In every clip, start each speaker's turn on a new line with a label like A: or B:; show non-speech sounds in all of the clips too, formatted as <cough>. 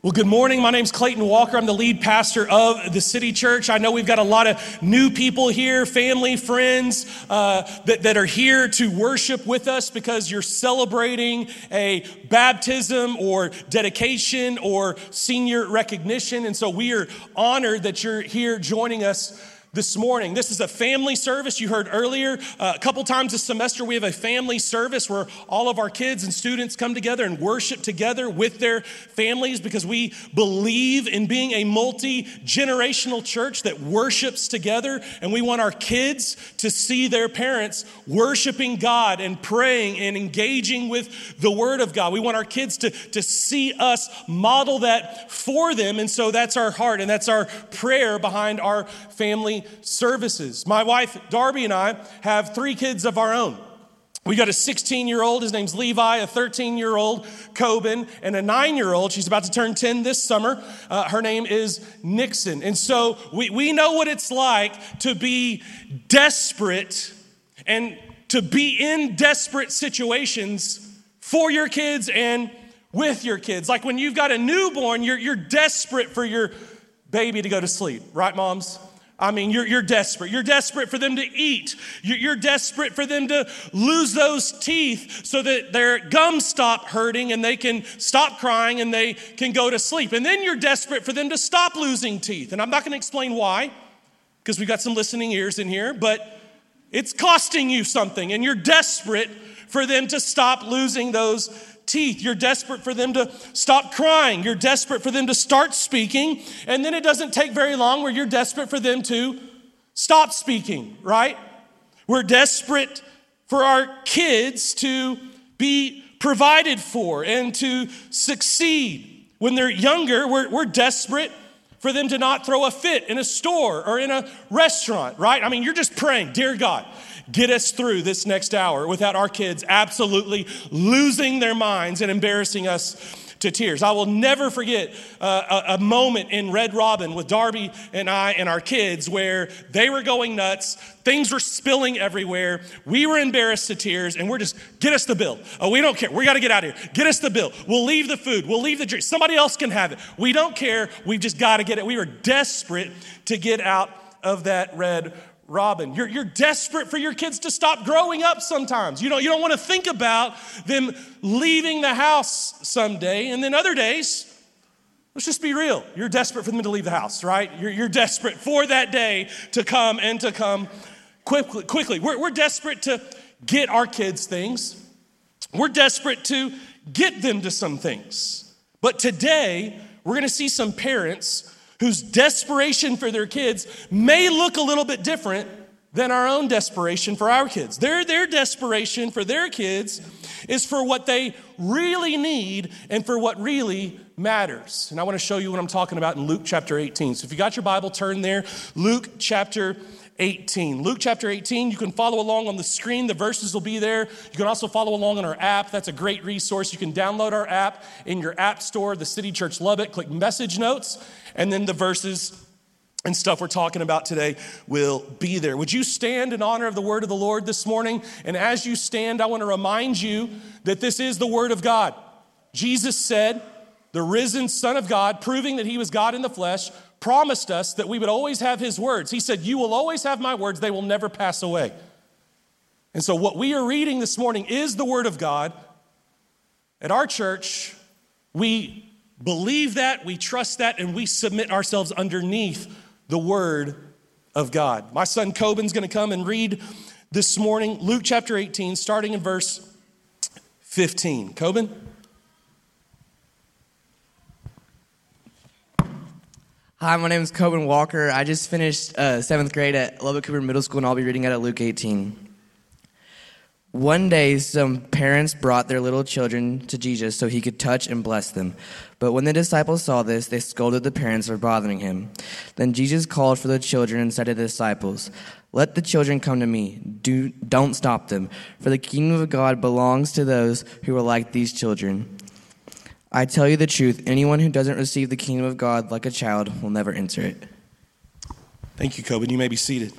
A: Well, good morning. My name's Clayton Walker. I'm the lead pastor of the City Church. I know we've got a lot of new people here, family, friends, uh, that, that are here to worship with us because you're celebrating a baptism or dedication or senior recognition. And so we are honored that you're here joining us this morning. This is a family service. You heard earlier, uh, a couple times this semester, we have a family service where all of our kids and students come together and worship together with their families because we believe in being a multi generational church that worships together. And we want our kids to see their parents worshiping God and praying and engaging with the Word of God. We want our kids to, to see us model that for them. And so that's our heart and that's our prayer behind our family services. My wife, Darby, and I have three kids of our own. We got a 16 year old, his name's Levi, a 13 year old, Coben, and a nine year old. She's about to turn 10 this summer. Uh, her name is Nixon. And so we, we know what it's like to be desperate and to be in desperate situations for your kids and with your kids. Like when you've got a newborn, you're, you're desperate for your baby to go to sleep, right, moms? I mean, you're, you're desperate. You're desperate for them to eat. You're, you're, desperate for them to lose those teeth so that their gums stop hurting and they can stop crying and they can go to sleep. And then you're desperate for them to stop losing teeth. And I'm not going to explain why, because we've got some listening ears in here, but it's costing you something and you're desperate for them to stop losing those teeth. You're desperate for them to stop crying. You're desperate for them to start speaking. And then it doesn't take very long where you're desperate for them to stop speaking, right? We're desperate for our kids to be provided for and to succeed. When they're younger, we're, we're desperate for them to not throw a fit in a store or in a restaurant, right? I mean, you're just praying, Dear God, get us through this next hour without our kids absolutely losing their minds and embarrassing us to tears. I will never forget uh, a, a, moment in Red Robin with Darby and I and our kids where they were going nuts. Things were spilling everywhere. We were embarrassed to tears, and we're just, get us the bill. Oh, we don't care. We got to get out of here. Get us the bill. We'll leave the food. We'll leave the drink. Somebody else can have it. We don't care. We've just got to get it. We were desperate to get out of that red Robin. You're, you're desperate for your kids to stop growing up sometimes. You don't, you don't want to think about them leaving the house someday. And then other days, let's just be real. You're desperate for them to leave the house, right? You're, you're desperate for that day to come and to come quickly. quickly. We're, we're desperate to get our kids things, we're desperate to get them to some things. But today, we're going to see some parents whose desperation for their kids may look a little bit different than our own desperation for our kids. Their, their desperation for their kids is for what they really need and for what really matters. And I want to show you what I'm talking about in Luke chapter 18. So if you got your Bible, turn there. Luke chapter 18. Luke chapter 18, you can follow along on the screen. The verses will be there. You can also follow along on our app. That's a great resource. You can download our app in your app store, the City Church Lubbock. Click message notes, and then the verses and stuff we're talking about today will be there. Would you stand in honor of the word of the Lord this morning? And as you stand, I want to remind you that this is the word of God. Jesus said, the risen Son of God, proving that he was God in the flesh, promised us that we would always have his words. He said, You will always have my words, they will never pass away. And so, what we are reading this morning is the word of God. At our church, we believe that, we trust that, and we submit ourselves underneath the word of God. My son Coben's to come and read this morning Luke chapter 18, starting in verse 15. Coben?
B: Hi, my name is Coben Walker. I just finished uh, seventh grade at Lubbock Cooper Middle School, and I'll be reading out of Luke 18. One day, some parents brought their little children to Jesus so he could touch and bless them. But when the disciples saw this, they scolded the parents for bothering him. Then Jesus called for the children and said to the disciples, Let the children come to me. Do, don't stop them, for the kingdom of God belongs to those who are like these children. I tell you the truth anyone who doesn't receive the kingdom of God like a child will never enter it.
A: Thank you, Coben. You may be seated.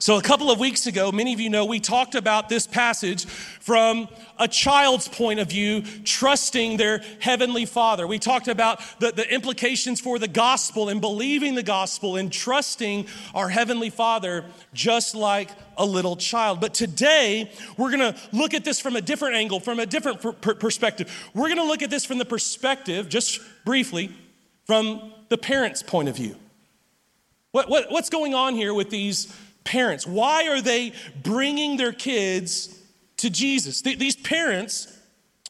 A: So, a couple of weeks ago, many of you know we talked about this passage from a child's point of view, trusting their heavenly father. We talked about the, the implications for the gospel and believing the gospel and trusting our heavenly father just like a little child. But today, we're gonna look at this from a different angle, from a different per- per- perspective. We're gonna look at this from the perspective, just briefly, from the parent's point of view. What, what, what's going on here with these parents? Why are they bringing their kids to Jesus? Th- these parents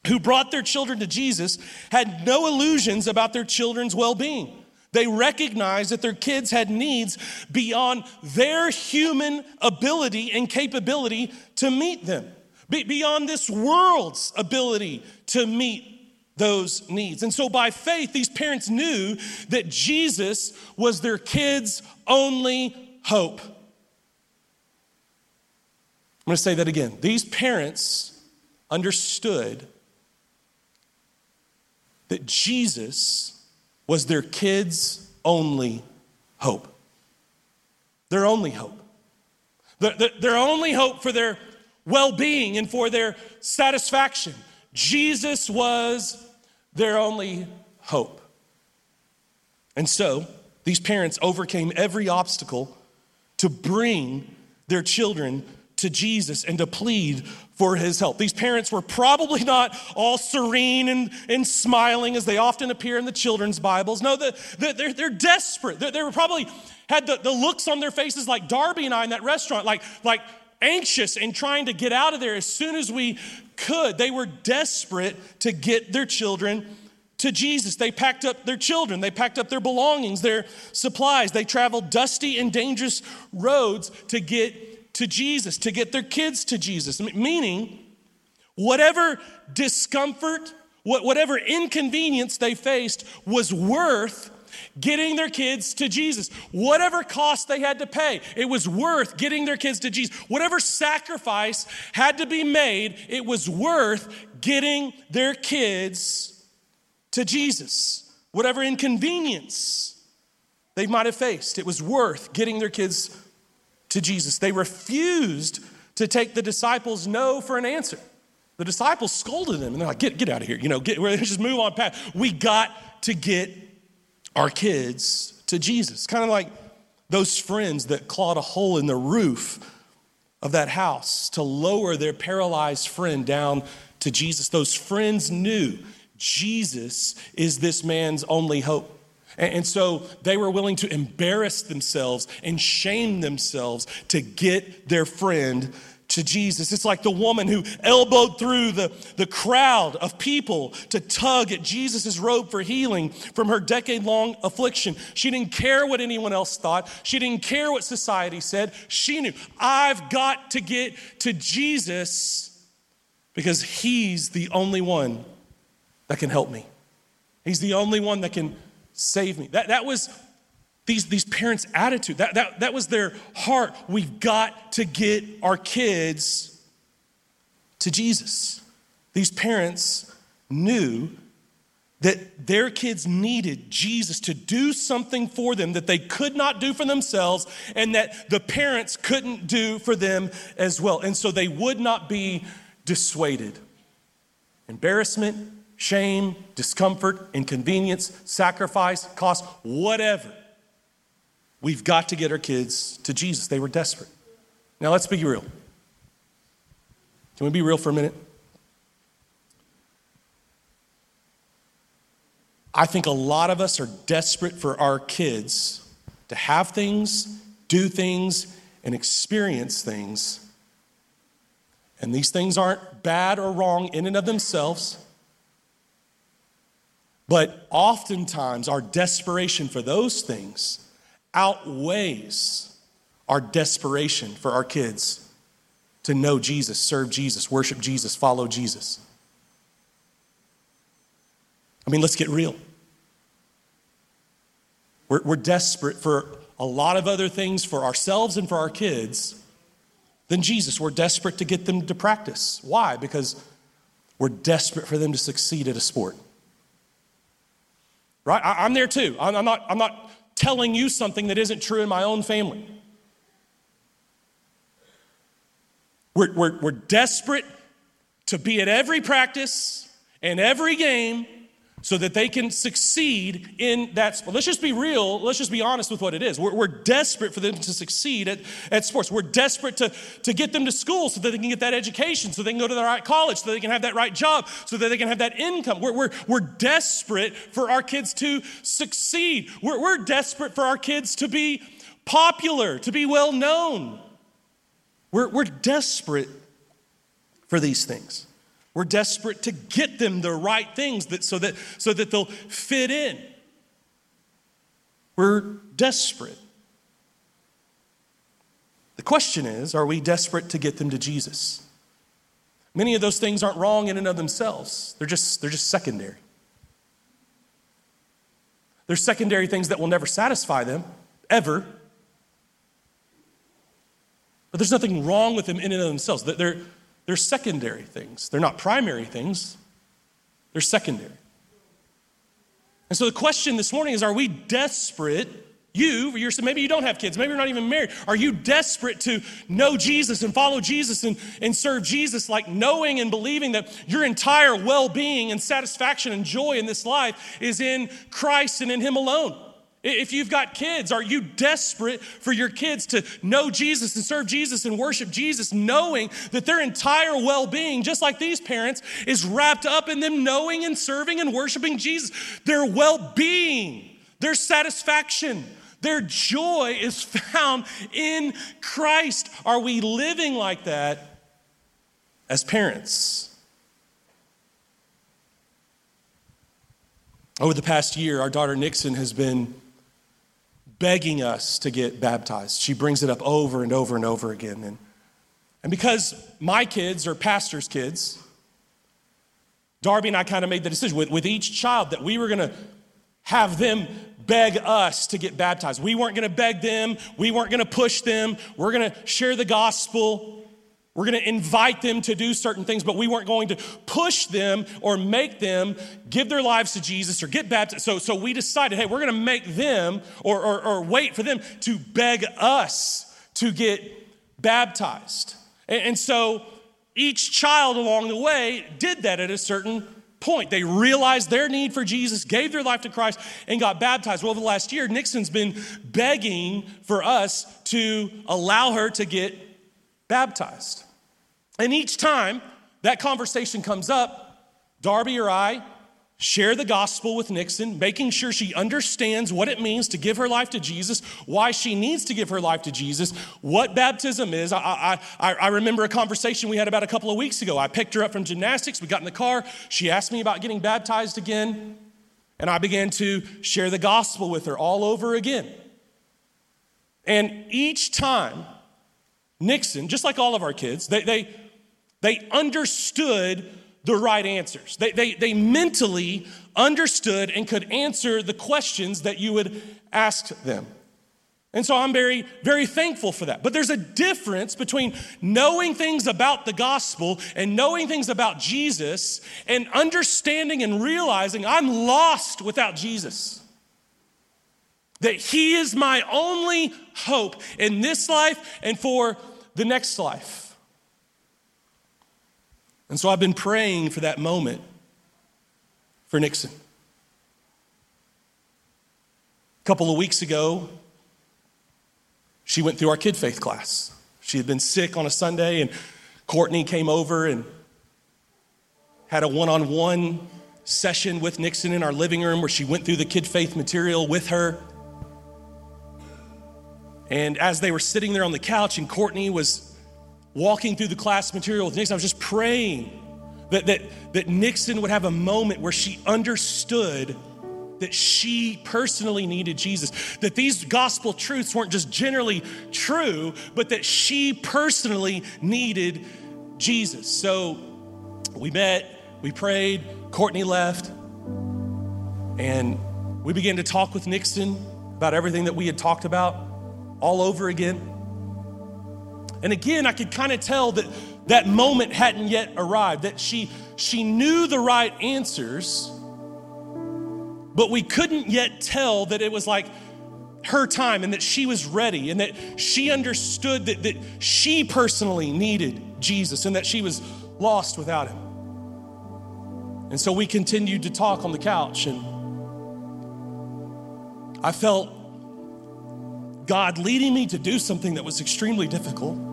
A: who brought their children to Jesus had no illusions about their children's well being. They recognized that their kids had needs beyond their human ability and capability to meet them, be- beyond this world's ability to meet those needs. And so by faith, these parents knew that Jesus was their kids' only hope. Going to say that again. These parents understood that Jesus was their kids' only hope. Their only hope. Their, only hope for their well being and for their satisfaction. Jesus was their only hope. And so, these parents overcame every obstacle to bring their children to Jesus and to plead for his help. These parents were probably not all serene and, and smiling as they often appear in the children's Bibles. No, the, the, they're, they're desperate. They, they were probably had the, the looks on their faces like Darby and I in that restaurant, like, like anxious and trying to get out of there as soon as we could. They were desperate to get their children to Jesus. They packed up their children, they packed up their belongings, their supplies. They traveled dusty and dangerous roads to get to Jesus, to get their kids to Jesus. Meaning, whatever discomfort, whatever inconvenience they faced was worth getting their kids to Jesus. Whatever cost they had to pay, it was worth getting their kids to Jesus. Whatever sacrifice had to be made, it was worth getting their kids to Jesus. Whatever inconvenience they might have faced, it was worth getting their kids to Jesus. They refused to take the disciples' no for an answer. The disciples scolded them and they're like, get, get out of here. You know, get, just move on past. We got to get our kids to Jesus. Kind of like those friends that clawed a hole in the roof of that house to lower their paralyzed friend down to Jesus. Those friends knew Jesus is this man's only hope. And so they were willing to embarrass themselves and shame themselves to get their friend to Jesus. It's like the woman who elbowed through the, the crowd of people to tug at Jesus' robe for healing from her decade long affliction. She didn't care what anyone else thought, she didn't care what society said. She knew, I've got to get to Jesus because he's the only one that can help me. He's the only one that can save me. That, that was these, these parents' attitude. That, that, that was their heart. We've got to get our kids to Jesus. These parents knew that their kids needed Jesus to do something for them that they could not do for themselves and that the parents couldn't do for them as well. And so they would not be dissuaded. Embarrassment, shame, discomfort, inconvenience, sacrifice, cost, whatever. We've got to get our kids to Jesus. They were desperate. Now let's be real. Can we be real for a minute? I think a lot of us are desperate for our kids to have things, do things, and experience things. And these things aren't bad or wrong in and of themselves. But oftentimes, our desperation for those things outweighs our desperation for our kids to know Jesus, serve Jesus, worship Jesus, follow Jesus. I mean, let's get real. We're, we're desperate for a lot of other things for ourselves and for our kids than Jesus. We're desperate to get them to practice. Why? Because we're desperate for them to succeed at a sport Right? I, am there too. I'm, I'm, not, I'm not telling you something that isn't true in my own family. We're, we're, we're desperate to be at every practice and every game so that they can succeed in that sport. Let's just be real. Let's just be honest with what it is. We're, we're, desperate for them to succeed at, at sports. We're desperate to, to get them to school so that they can get that education, so they can go to the right college, so they can have that right job, so that they can have that income. We're, we're, we're desperate for our kids to succeed. We're, we're desperate for our kids to be popular, to be well known. We're, we're desperate for these things. We're desperate to get them the right things that, so, that, so that they'll fit in. We're desperate. The question is are we desperate to get them to Jesus? Many of those things aren't wrong in and of themselves, they're just, they're just secondary. They're secondary things that will never satisfy them, ever. But there's nothing wrong with them in and of themselves. They're, they're secondary things. They're not primary things, they're secondary. And so the question this morning is are we desperate? You, you're, maybe you don't have kids, maybe you're not even married. Are you desperate to know Jesus and follow Jesus and, and serve Jesus, like knowing and believing that your entire well being and satisfaction and joy in this life is in Christ and in Him alone? If you've got kids, are you desperate for your kids to know Jesus and serve Jesus and worship Jesus, knowing that their entire well being, just like these parents, is wrapped up in them knowing and serving and worshiping Jesus? Their well being, their satisfaction, their joy is <laughs> found in Christ. Are we living like that as parents? Over the past year, our daughter Nixon has been begging us to get baptized. She brings it up over and over and over again. And, and because my kids are pastors' kids, Darby and I kind of made the decision with, with each child that we were going to have them beg us to get baptized. We weren't going to beg them, we weren't going to push them. We're going to share the gospel. We're going to invite them to do certain things, but we weren't going to push them or make them give their lives to Jesus or get baptized. So, so we decided, hey, we're going to make them or, or, or wait for them to beg us to get baptized. And, and so each child along the way did that at a certain point. They realized their need for Jesus, gave their life to Christ, and got baptized. Well, over the last year, Nixon's been begging for us to allow her to get baptized. And each time that conversation comes up, Darby or I share the gospel with Nixon, making sure she understands what it means to give her life to Jesus, why she needs to give her life to Jesus, what baptism is. I, I, I remember a conversation we had about a couple of weeks ago. I picked her up from gymnastics, we got in the car, she asked me about getting baptized again, and I began to share the gospel with her all over again. And each time, Nixon, just like all of our kids, they, they, they understood the right answers. They, they, they mentally understood and could answer the questions that you would ask them. And so I'm very, very thankful for that. But there's a difference between knowing things about the gospel and knowing things about Jesus and understanding and realizing I'm lost without Jesus. That He is my only hope in this life and for the next life. And so I've been praying for that moment for Nixon. A couple of weeks ago, she went through our kid faith class. She had been sick on a Sunday, and Courtney came over and had a one on one session with Nixon in our living room where she went through the kid faith material with her. And as they were sitting there on the couch, and Courtney was walking through the class material with Nixon, I was just praying that, that, that Nixon would have a moment where she understood that she personally needed Jesus. That these gospel truths weren't just generally true, but that she personally needed Jesus. So we met, we prayed, Courtney left, and we began to talk with Nixon about everything that we had talked about all over again. And again, I could kind of tell that that moment hadn't yet arrived, that she, she knew the right answers, but we couldn't yet tell that it was like her time and that she was ready and that she understood that, that she personally needed Jesus and that she was lost without him. And so we continued to talk on the couch, and I felt God leading me to do something that was extremely difficult.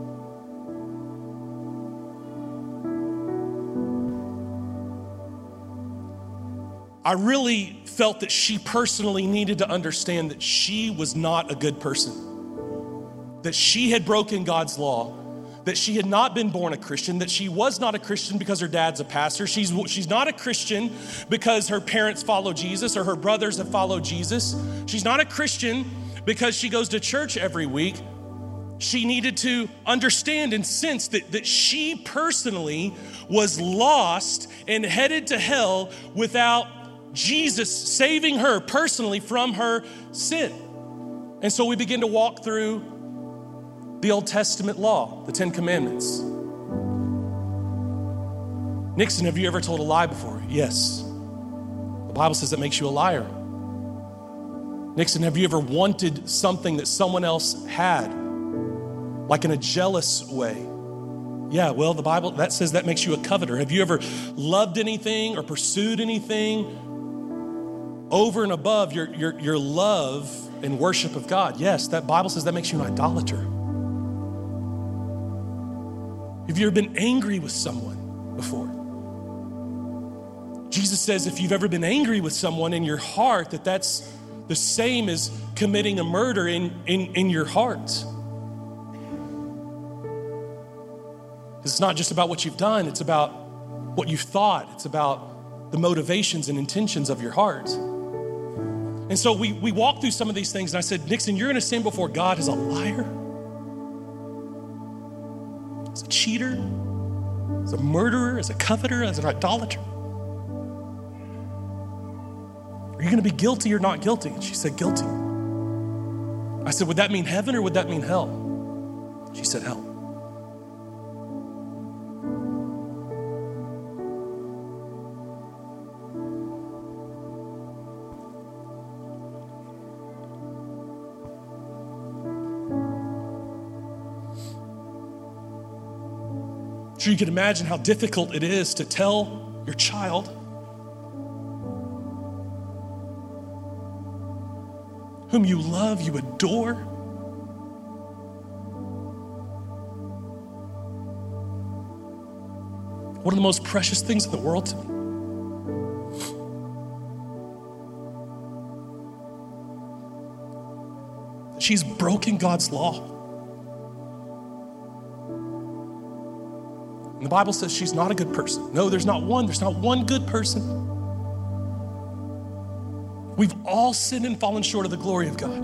A: I really felt that she personally needed to understand that she was not a good person, that she had broken God's law, that she had not been born a Christian, that she was not a Christian because her dad's a pastor. She's, she's not a Christian because her parents follow Jesus or her brothers have followed Jesus. She's not a Christian because she goes to church every week. She needed to understand and sense that, that she personally was lost and headed to hell without Jesus saving her personally from her sin. And so we begin to walk through the Old Testament law, the Ten Commandments. Nixon, have you ever told a lie before? Yes. The Bible says that makes you a liar. Nixon, have you ever wanted something that someone else had, like in a jealous way? Yeah, well, the Bible that says that makes you a coveter. Have you ever loved anything or pursued anything over and above your, your, your love and worship of God. Yes, that Bible says that makes you an idolater. Have you ever been angry with someone before? Jesus says if you've ever been angry with someone in your heart, that that's the same as committing a murder in, in, in your heart. It's not just about what you've done, it's about what you've thought, it's about the motivations and intentions of your heart. And so we, we walked through some of these things, and I said, Nixon, you're going to stand before God as a liar, as a cheater, as a murderer, as a coveter, as an idolater. Are you going to be guilty or not guilty? And she said, Guilty. I said, Would that mean heaven or would that mean hell? She said, Hell. Sure you can imagine how difficult it is to tell your child whom you love, you adore. One of the most precious things in the world to me. She's broken God's law. The Bible says she's not a good person. No, there's not one. There's not one good person. We've all sinned and fallen short of the glory of God.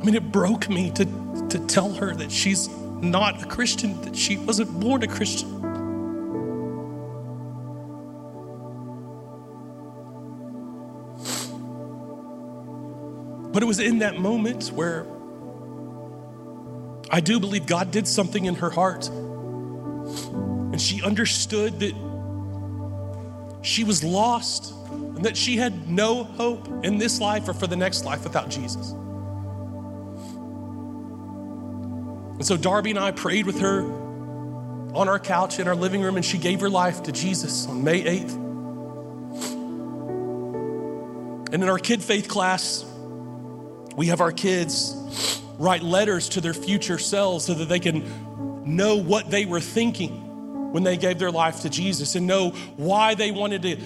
A: I mean, it broke me to, to tell her that she's not a Christian, that she wasn't born a Christian. But it was in that moment where I do believe God did something in her heart. And she understood that she was lost and that she had no hope in this life or for the next life without Jesus. And so Darby and I prayed with her on our couch in our living room, and she gave her life to Jesus on May 8th. And in our kid faith class, we have our kids write letters to their future selves so that they can know what they were thinking when they gave their life to Jesus and know why they wanted to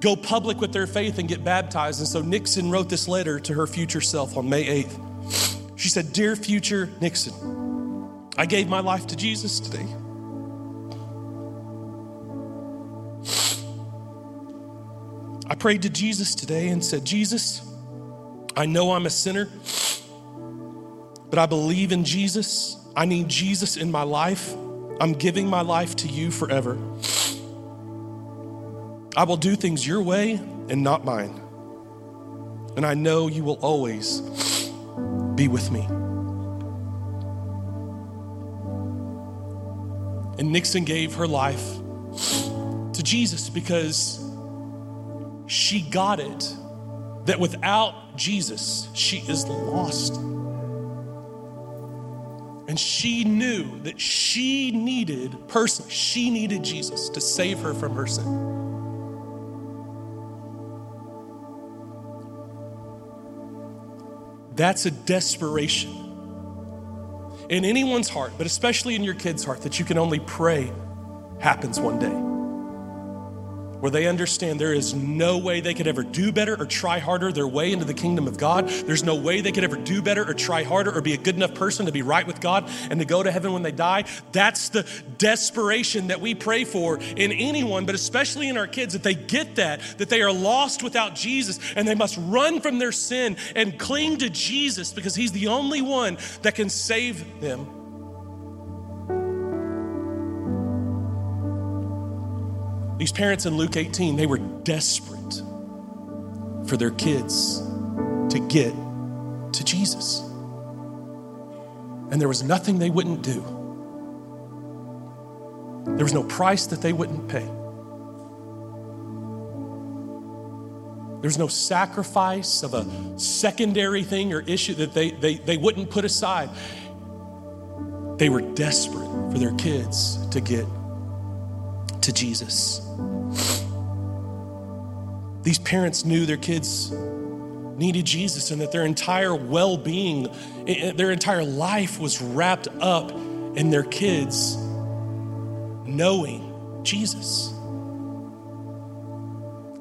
A: go public with their faith and get baptized. And so Nixon wrote this letter to her future self on May 8th. She said, Dear future Nixon, I gave my life to Jesus today. I prayed to Jesus today and said, Jesus, I know I'm a sinner but I believe in Jesus. I need Jesus in my life. I'm giving my life to you forever. I will do things your way and not mine. And I know you will always be with me. And Nixon gave her life to Jesus because she got it that without Jesus, she is lost. And she knew that she needed, personally, she needed Jesus to save her from her sin. That's a desperation in anyone's heart, but especially in your kid's heart, that you can only pray happens one day where they understand there is no way they could ever do better or try harder their way into the kingdom of God. There's no way they could ever do better or try harder or be a good enough person to be right with God and to go to heaven when they die. That's the desperation that we pray for in anyone, but especially in our kids, that they get that, that they are lost without Jesus and they must run from their sin and cling to Jesus because He's the only one that can save them. These parents in Luke 18, they were desperate for their kids to get to Jesus. And there was nothing they wouldn't do. There was no price that they wouldn't pay. There's no sacrifice of a secondary thing or issue that they, they, they wouldn't put aside. They were desperate for their kids to get to Jesus. These parents knew their kids needed Jesus and that their entire well being, eh, eh, their entire life was wrapped up in their kids knowing Jesus.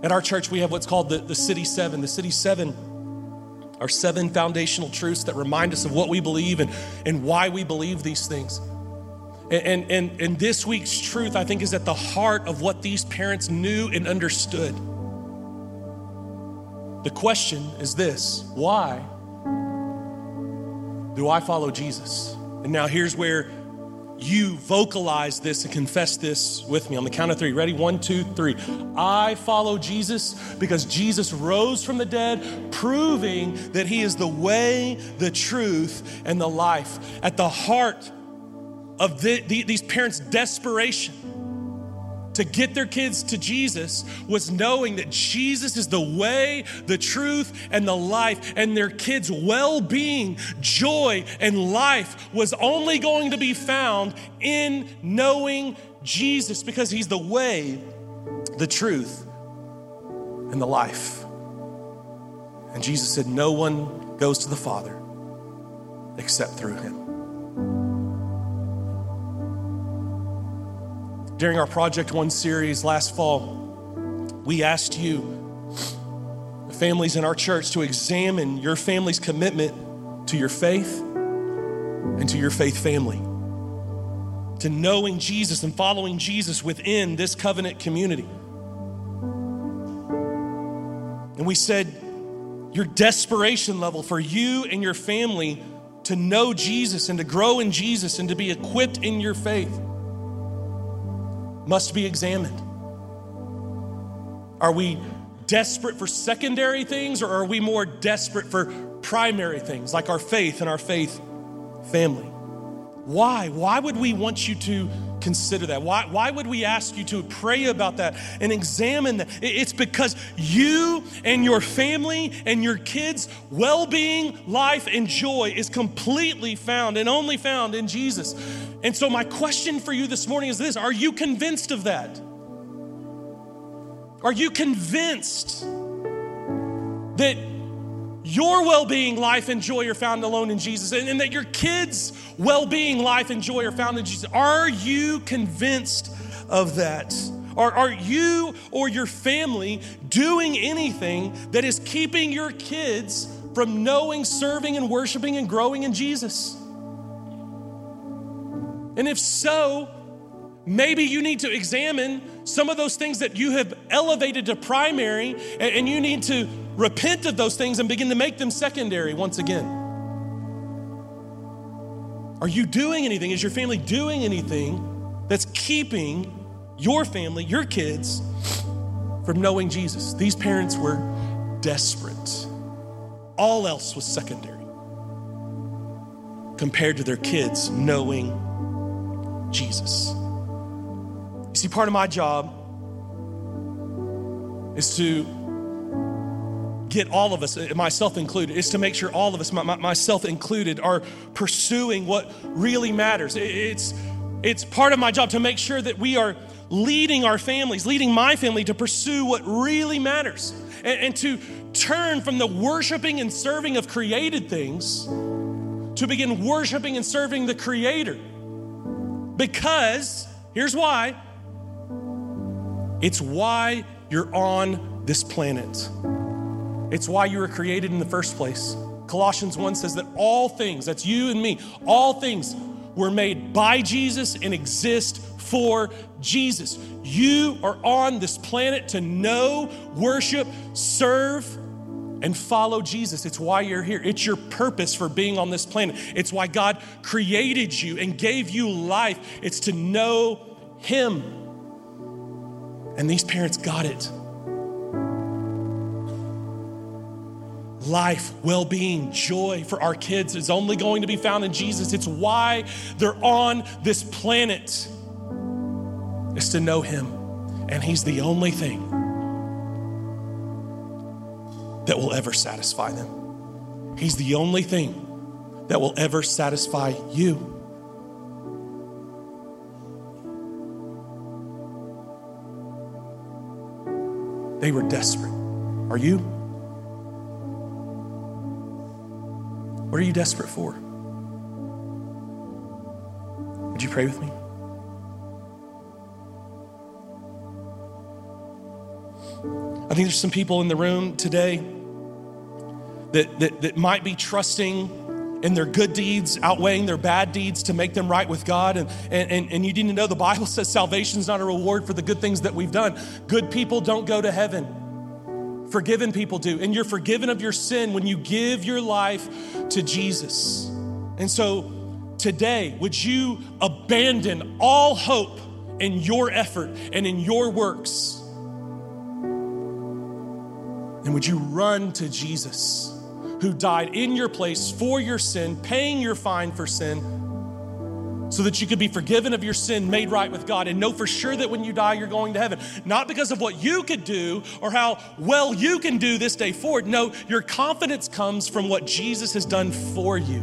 A: At our church, we have what's called the, the City Seven. The City Seven are seven foundational truths that remind us of what we believe and, and why we believe these things. And, and, and this week's truth, I think, is at the heart of what these parents knew and understood. The question is this why do I follow Jesus? And now here's where you vocalize this and confess this with me on the count of three. Ready? One, two, three. I follow Jesus because Jesus rose from the dead, proving that he is the way, the truth, and the life. At the heart of the, the, these parents' desperation to get their kids to Jesus was knowing that Jesus is the way, the truth, and the life, and their kids' well being, joy, and life was only going to be found in knowing Jesus because He's the way, the truth, and the life. And Jesus said, No one goes to the Father except through Him. During our Project One series last fall, we asked you, the families in our church, to examine your family's commitment to your faith and to your faith family, to knowing Jesus and following Jesus within this covenant community. And we said, your desperation level for you and your family to know Jesus and to grow in Jesus and to be equipped in your faith must be examined. Are we desperate for secondary things or are we more desperate for primary things like our faith and our faith family? Why? Why would we want you to consider that? Why, why would we ask you to pray about that and examine that? It's because you and your family and your kids' well being, life, and joy is completely found and only found in Jesus. And so, my question for you this morning is this Are you convinced of that? Are you convinced that your well being, life, and joy are found alone in Jesus, and, and that your kids' well being, life, and joy are found in Jesus. Are you convinced of that? Are, are you or your family doing anything that is keeping your kids from knowing, serving, and worshiping and growing in Jesus? And if so, maybe you need to examine some of those things that you have elevated to primary, and, you need to repent of those things and begin to make them secondary once again. Are you doing anything? Is your family doing anything that's keeping your family, your kids, from knowing Jesus? These parents were desperate. All else was secondary compared to their kids knowing Jesus. You see, part of my job is to get all of us, myself included, is to make sure all of us, my, my, myself included, are pursuing what really matters. It's, it's part of my job to make sure that we are leading our families, leading my family to pursue what really matters and, and to turn from the worshiping and serving of created things to begin worshiping and serving the Creator. Because, here's why it's why you're on this planet. It's why you were created in the first place. Colossians 1 says that all things, that's you and me, all things were made by Jesus and exist for Jesus. You are on this planet to know, worship, serve, and follow Jesus. It's why you're here. It's your purpose for being on this planet. It's why God created you and gave you life. It's to know Him. And these parents got it. Life, well being, joy for our kids is only going to be found in Jesus. It's why they're on this planet, is to know Him. And He's the only thing that will ever satisfy them. He's the only thing that will ever satisfy you. They were desperate. Are you? What are you desperate for? Would you pray with me? I think there's some people in the room today that, that, that might be trusting in their good deeds outweighing their bad deeds to make them right with God. And, and, and you need to know the Bible <laughs> says salvation is not a reward for the good things that we've done. Good people don't go to heaven, forgiven people do. And you're forgiven of your sin when you give your life to Jesus. And so today, would you abandon all hope in your effort and in your works? And would you run to Jesus, who died in your place for your sin, paying your fine for sin, so that you could be forgiven of your sin, made right with God, and know for sure that when you die, you're going to heaven. Not because of what you could do or how well you can do this day forward. No, your confidence comes from what Jesus has done for you.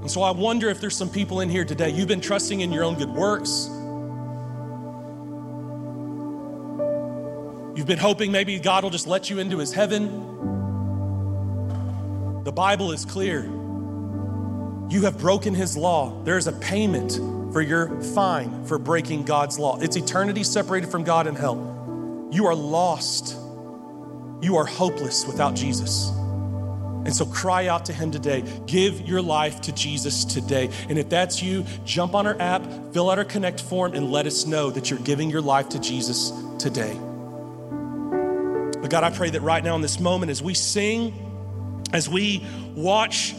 A: And so I wonder if there's some people in here today, you've been trusting in your own good works You've been hoping maybe God will just let you into his heaven. The Bible is clear. You have broken his law. There is a payment for your fine for breaking God's law. It's eternity separated from God and hell. You are lost. You are hopeless without Jesus. And so cry out to him today. Give your life to Jesus today. And if that's you, jump on our app, fill out our connect form, and let us know that you're giving your life to Jesus today. But God, I pray that right now in this moment, as we sing, as we watch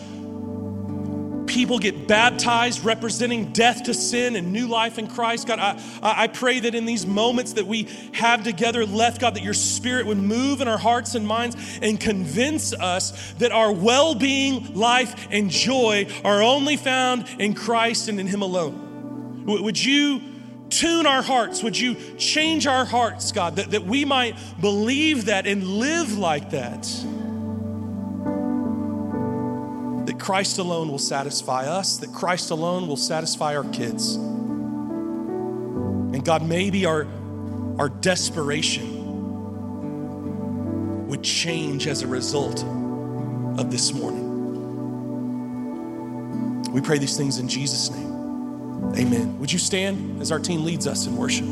A: people get baptized representing death to sin and new life in Christ. God, I, I pray that in these moments that we have together left, God, that your spirit would move in our hearts and minds and convince us that our well being, life, and joy are only found in Christ and in Him alone. Would you tune our hearts. Would you change our hearts, God, that, that we might believe that and live like that? That Christ alone will satisfy us, that Christ alone will satisfy our kids. And God, maybe our, our desperation would change as a result of this morning. We pray these things in Jesus' name. Amen. Would you stand as our team leads us in worship?